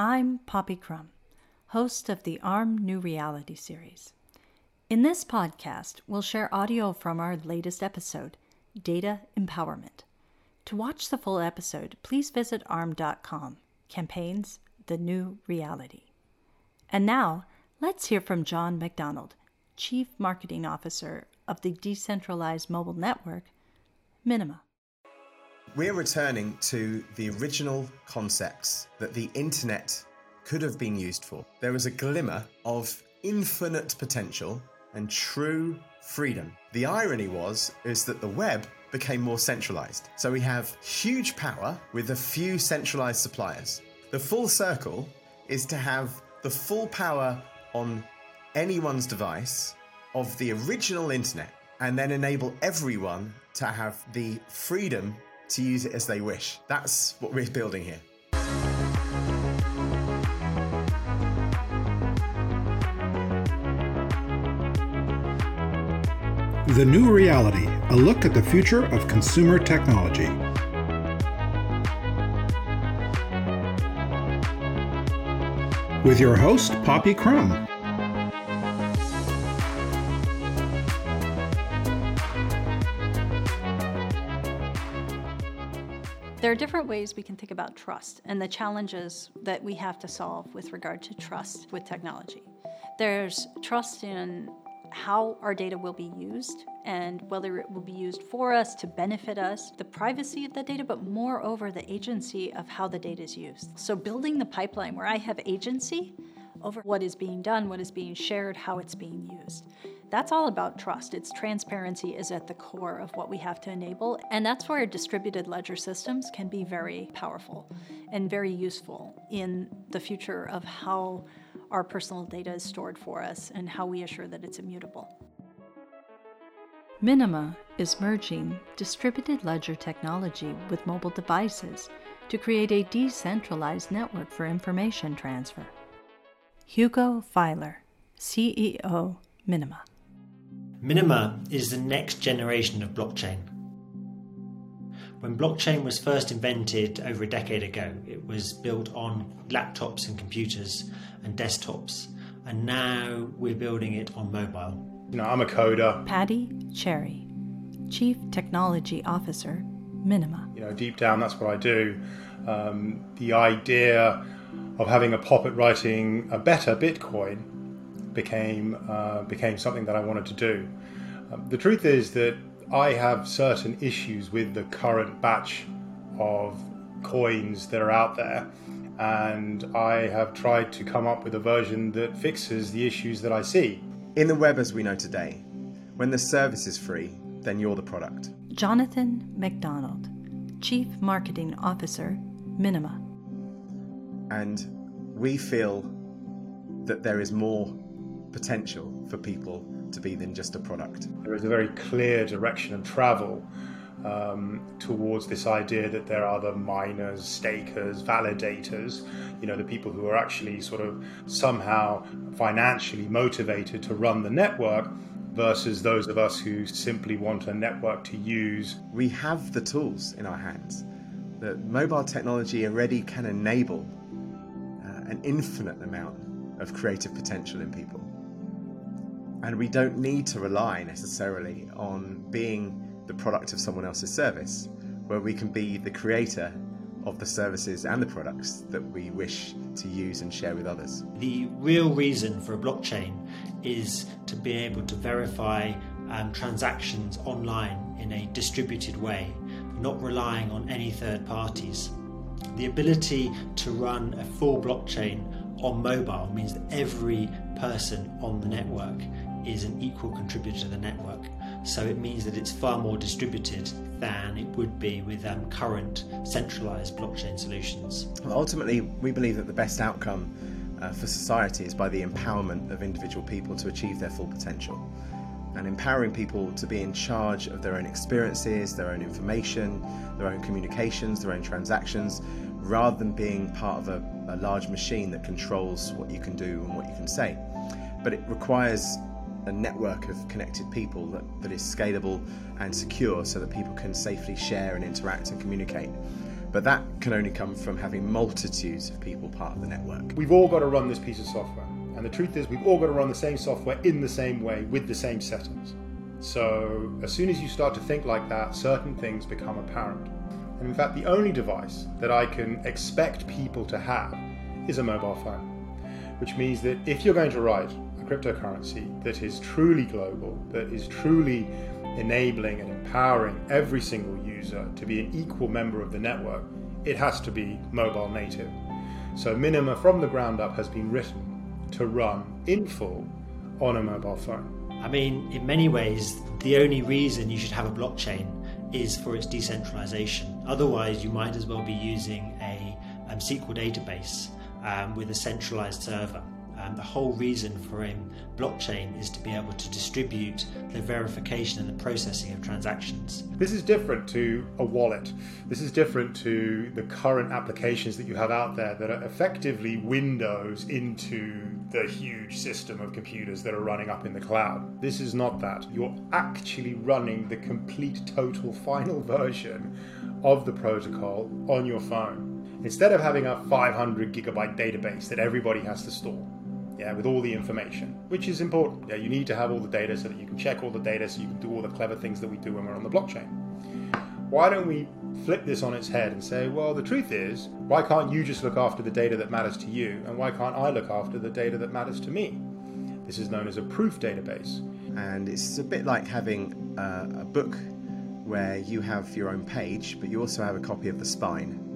I'm Poppy Crum, host of the ARM New Reality series. In this podcast, we'll share audio from our latest episode, Data Empowerment. To watch the full episode, please visit arm.com, campaigns, the new reality. And now, let's hear from John MacDonald, Chief Marketing Officer of the decentralized mobile network, Minima. We're returning to the original concepts that the internet could have been used for. There was a glimmer of infinite potential and true freedom. The irony was is that the web became more centralized. So we have huge power with a few centralized suppliers. The full circle is to have the full power on anyone's device of the original internet and then enable everyone to have the freedom to use it as they wish. That's what we're building here. The New Reality A look at the future of consumer technology. With your host, Poppy Crum. There are different ways we can think about trust and the challenges that we have to solve with regard to trust with technology. There's trust in how our data will be used and whether it will be used for us to benefit us, the privacy of the data, but moreover, the agency of how the data is used. So, building the pipeline where I have agency over what is being done, what is being shared, how it's being used. That's all about trust. It's transparency is at the core of what we have to enable. And that's where distributed ledger systems can be very powerful and very useful in the future of how our personal data is stored for us and how we assure that it's immutable. Minima is merging distributed ledger technology with mobile devices to create a decentralized network for information transfer. Hugo Feiler, CEO, Minima. Minima is the next generation of blockchain. When blockchain was first invented over a decade ago, it was built on laptops and computers and desktops, and now we're building it on mobile. You know, I'm a coder. Paddy Cerri, Chief Technology Officer, Minima. You know, deep down, that's what I do. Um, the idea of having a poppet writing a better Bitcoin became uh, became something that I wanted to do. Um, the truth is that I have certain issues with the current batch of coins that are out there, and I have tried to come up with a version that fixes the issues that I see. In the web as we know today, when the service is free, then you're the product. Jonathan MacDonald, Chief Marketing Officer, Minima. And we feel that there is more potential for people to be than just a product. There is a very clear direction of travel um, towards this idea that there are the miners, stakers, validators, you know, the people who are actually sort of somehow financially motivated to run the network versus those of us who simply want a network to use. We have the tools in our hands. The mobile technology already can enable uh, an infinite amount of creative potential in people. And we don't need to rely necessarily on being the product of someone else's service, where we can be the creator of the services and the products that we wish to use and share with others. The real reason for a blockchain is to be able to verify um, transactions online in a distributed way, not relying on any third parties. The ability to run a full blockchain on mobile means that every person on the network is an equal contributor to the network. So it means that it's far more distributed than it would be with um, current centralized blockchain solutions. Well, ultimately, we believe that the best outcome uh, for society is by the empowerment of individual people to achieve their full potential. And empowering people to be in charge of their own experiences, their own information, their own communications, their own transactions, rather than being part of a, a large machine that controls what you can do and what you can say. But it requires a network of connected people that, that is scalable and secure so that people can safely share and interact and communicate. But that can only come from having multitudes of people part of the network. We've all got to run this piece of software. And the truth is, we've all got to run the same software in the same way with the same settings. So, as soon as you start to think like that, certain things become apparent. And in fact, the only device that I can expect people to have is a mobile phone. Which means that if you're going to write cryptocurrency that is truly global, that is truly enabling and empowering every single user to be an equal member of the network, it has to be mobile native. So Minima from the ground up has been written to run in full on a mobile phone. I mean, in many ways, the only reason you should have a blockchain is for its decentralization. Otherwise, you might as well be using a um, SQL database um, with a centralized server. Um, the whole reason for a blockchain is to be able to distribute the verification and the processing of transactions. This is different to a wallet. This is different to the current applications that you have out there that are effectively windows into the huge system of computers that are running up in the cloud. This is not that. You're actually running the complete, total, final version of the protocol on your phone. Instead of having a 500 gigabyte database that everybody has to store, yeah, with all the information, which is important. Yeah, you need to have all the data so that you can check all the data, so you can do all the clever things that we do when we're on the blockchain. Why don't we flip this on its head and say, well, the truth is, why can't you just look after the data that matters to you, and why can't I look after the data that matters to me? This is known as a proof database. And it's a bit like having uh, a book where you have your own page, but you also have a copy of the spine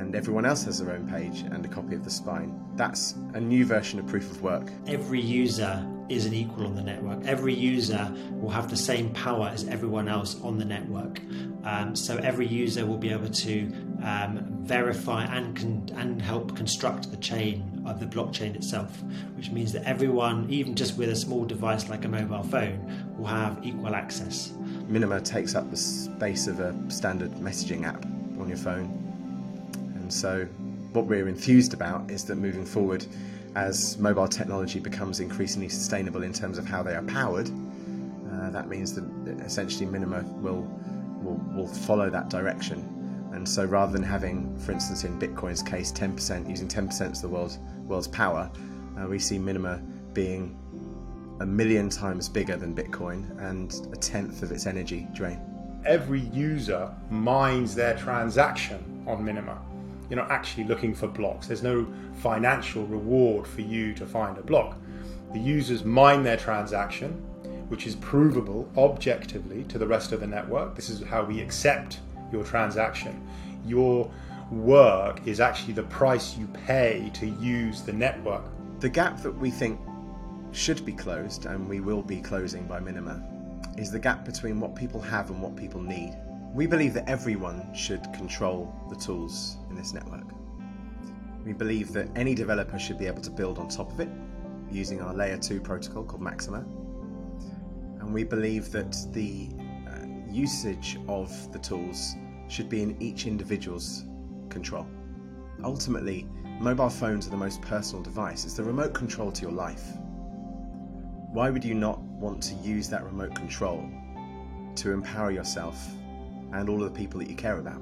and everyone else has their own page and a copy of the spine. That's a new version of proof of work. Every user is an equal on the network. Every user will have the same power as everyone else on the network. Um, so every user will be able to um, verify and con- and help construct the chain of the blockchain itself, which means that everyone, even just with a small device like a mobile phone, will have equal access. Minima takes up the space of a standard messaging app on your phone and so, what we're enthused about is that moving forward, as mobile technology becomes increasingly sustainable in terms of how they are powered, uh, that means that essentially Minima will, will, will follow that direction. And so, rather than having, for instance, in Bitcoin's case, 10% using 10% of the world's world's power, uh, we see Minima being a million times bigger than Bitcoin and a tenth of its energy drain. Every user mines their transaction on Minima. You're not actually looking for blocks. There's no financial reward for you to find a block. The users mine their transaction, which is provable objectively to the rest of the network. This is how we accept your transaction. Your work is actually the price you pay to use the network. The gap that we think should be closed, and we will be closing by Minima, is the gap between what people have and what people need. We believe that everyone should control the tools in this network. We believe that any developer should be able to build on top of it using our layer 2 protocol called Maxima. And we believe that the uh, usage of the tools should be in each individual's control. Ultimately, mobile phones are the most personal device. It's the remote control to your life. Why would you not want to use that remote control to empower yourself and all of the people that you care about.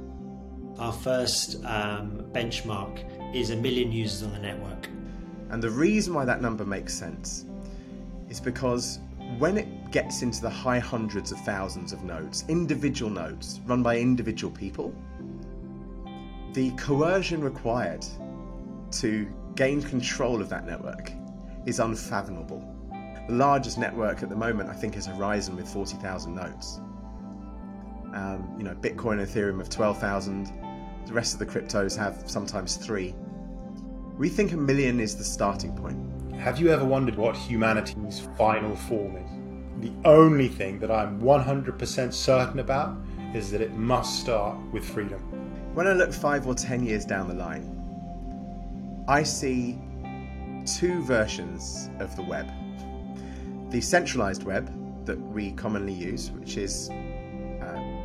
Our first um, benchmark is a million users on the network. And the reason why that number makes sense is because when it gets into the high hundreds of thousands of nodes, individual nodes run by individual people, the coercion required to gain control of that network is unfathomable. The largest network at the moment, I think, is Horizen with 40,000 nodes. Um, you know, Bitcoin and Ethereum have 12,000. The rest of the cryptos have sometimes three. We think a million is the starting point. Have you ever wondered what humanity's final form is? The only thing that I'm 100% certain about is that it must start with freedom. When I look five or ten years down the line, I see two versions of the web. The centralized web that we commonly use, which is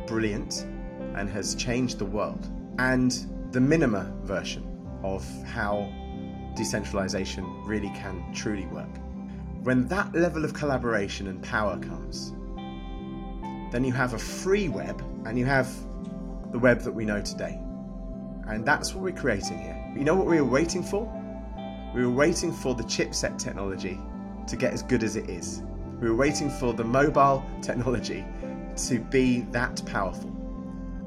brilliant and has changed the world, and the Minima version of how decentralization really can truly work. When that level of collaboration and power comes, then you have a free web and you have the web that we know today. And that's what we're creating here. You know what we were waiting for? We were waiting for the chipset technology to get as good as it is. We were waiting for the mobile technology to be that powerful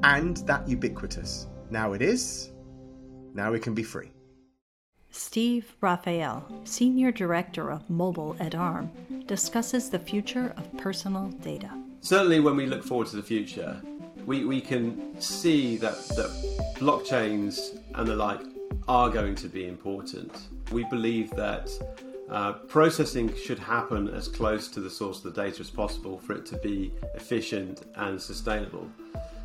and that ubiquitous. Now it is. Now it can be free. Steve Raphael, Senior Director of Mobile at ARM, discusses the future of personal data. Certainly, when we look forward to the future, we, we can see that, that blockchains and the like are going to be important. We believe that uh, processing should happen as close to the source of the data as possible for it to be efficient and sustainable.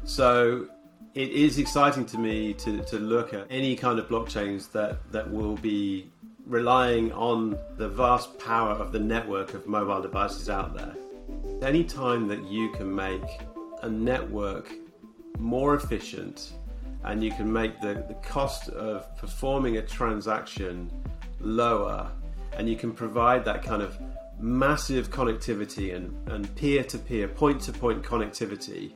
So it is exciting to me to, to look at any kind of blockchains that, that will be relying on the vast power of the network of mobile devices out there. Any time that you can make a network more efficient and you can make the, the cost of performing a transaction lower and you can provide that kind of massive connectivity and, and peer-to-peer point-to-point connectivity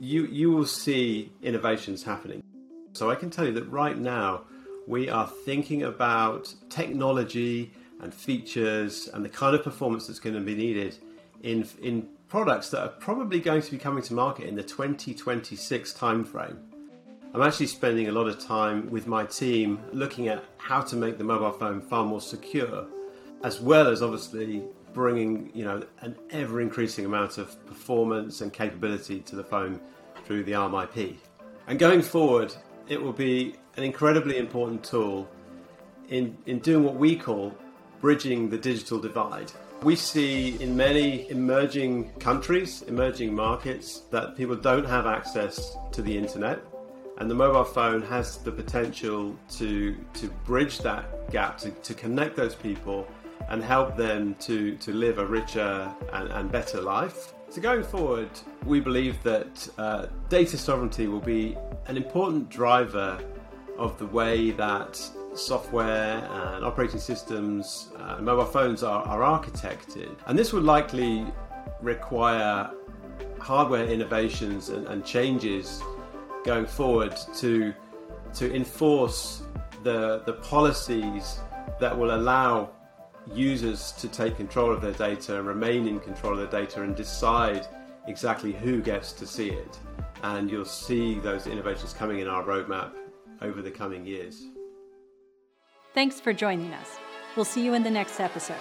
you you will see innovations happening. So i can tell you that right now we are thinking about technology and features and the kind of performance that's going to be needed in in products that are probably going to be coming to market in the 2026 timeframe I'm actually spending a lot of time with my team looking at how to make the mobile phone far more secure, as well as obviously bringing you know an ever increasing amount of performance and capability to the phone through the ARM IP. And going forward, it will be an incredibly important tool in, in doing what we call bridging the digital divide. We see in many emerging countries, emerging markets, that people don't have access to the internet and the mobile phone has the potential to to bridge that gap to, to connect those people and help them to to live a richer and, and better life. So going forward we believe that uh, data sovereignty will be an important driver of the way that software and operating systems uh, and mobile phones are, are architected. And this would likely require hardware innovations and, and changes going forward to to enforce the the policies that will allow users to take control of their data and remain in control of their data and decide exactly who gets to see it. And you'll see those innovations coming in our roadmap over the coming years. Thanks for joining us. We'll see you in the next episode.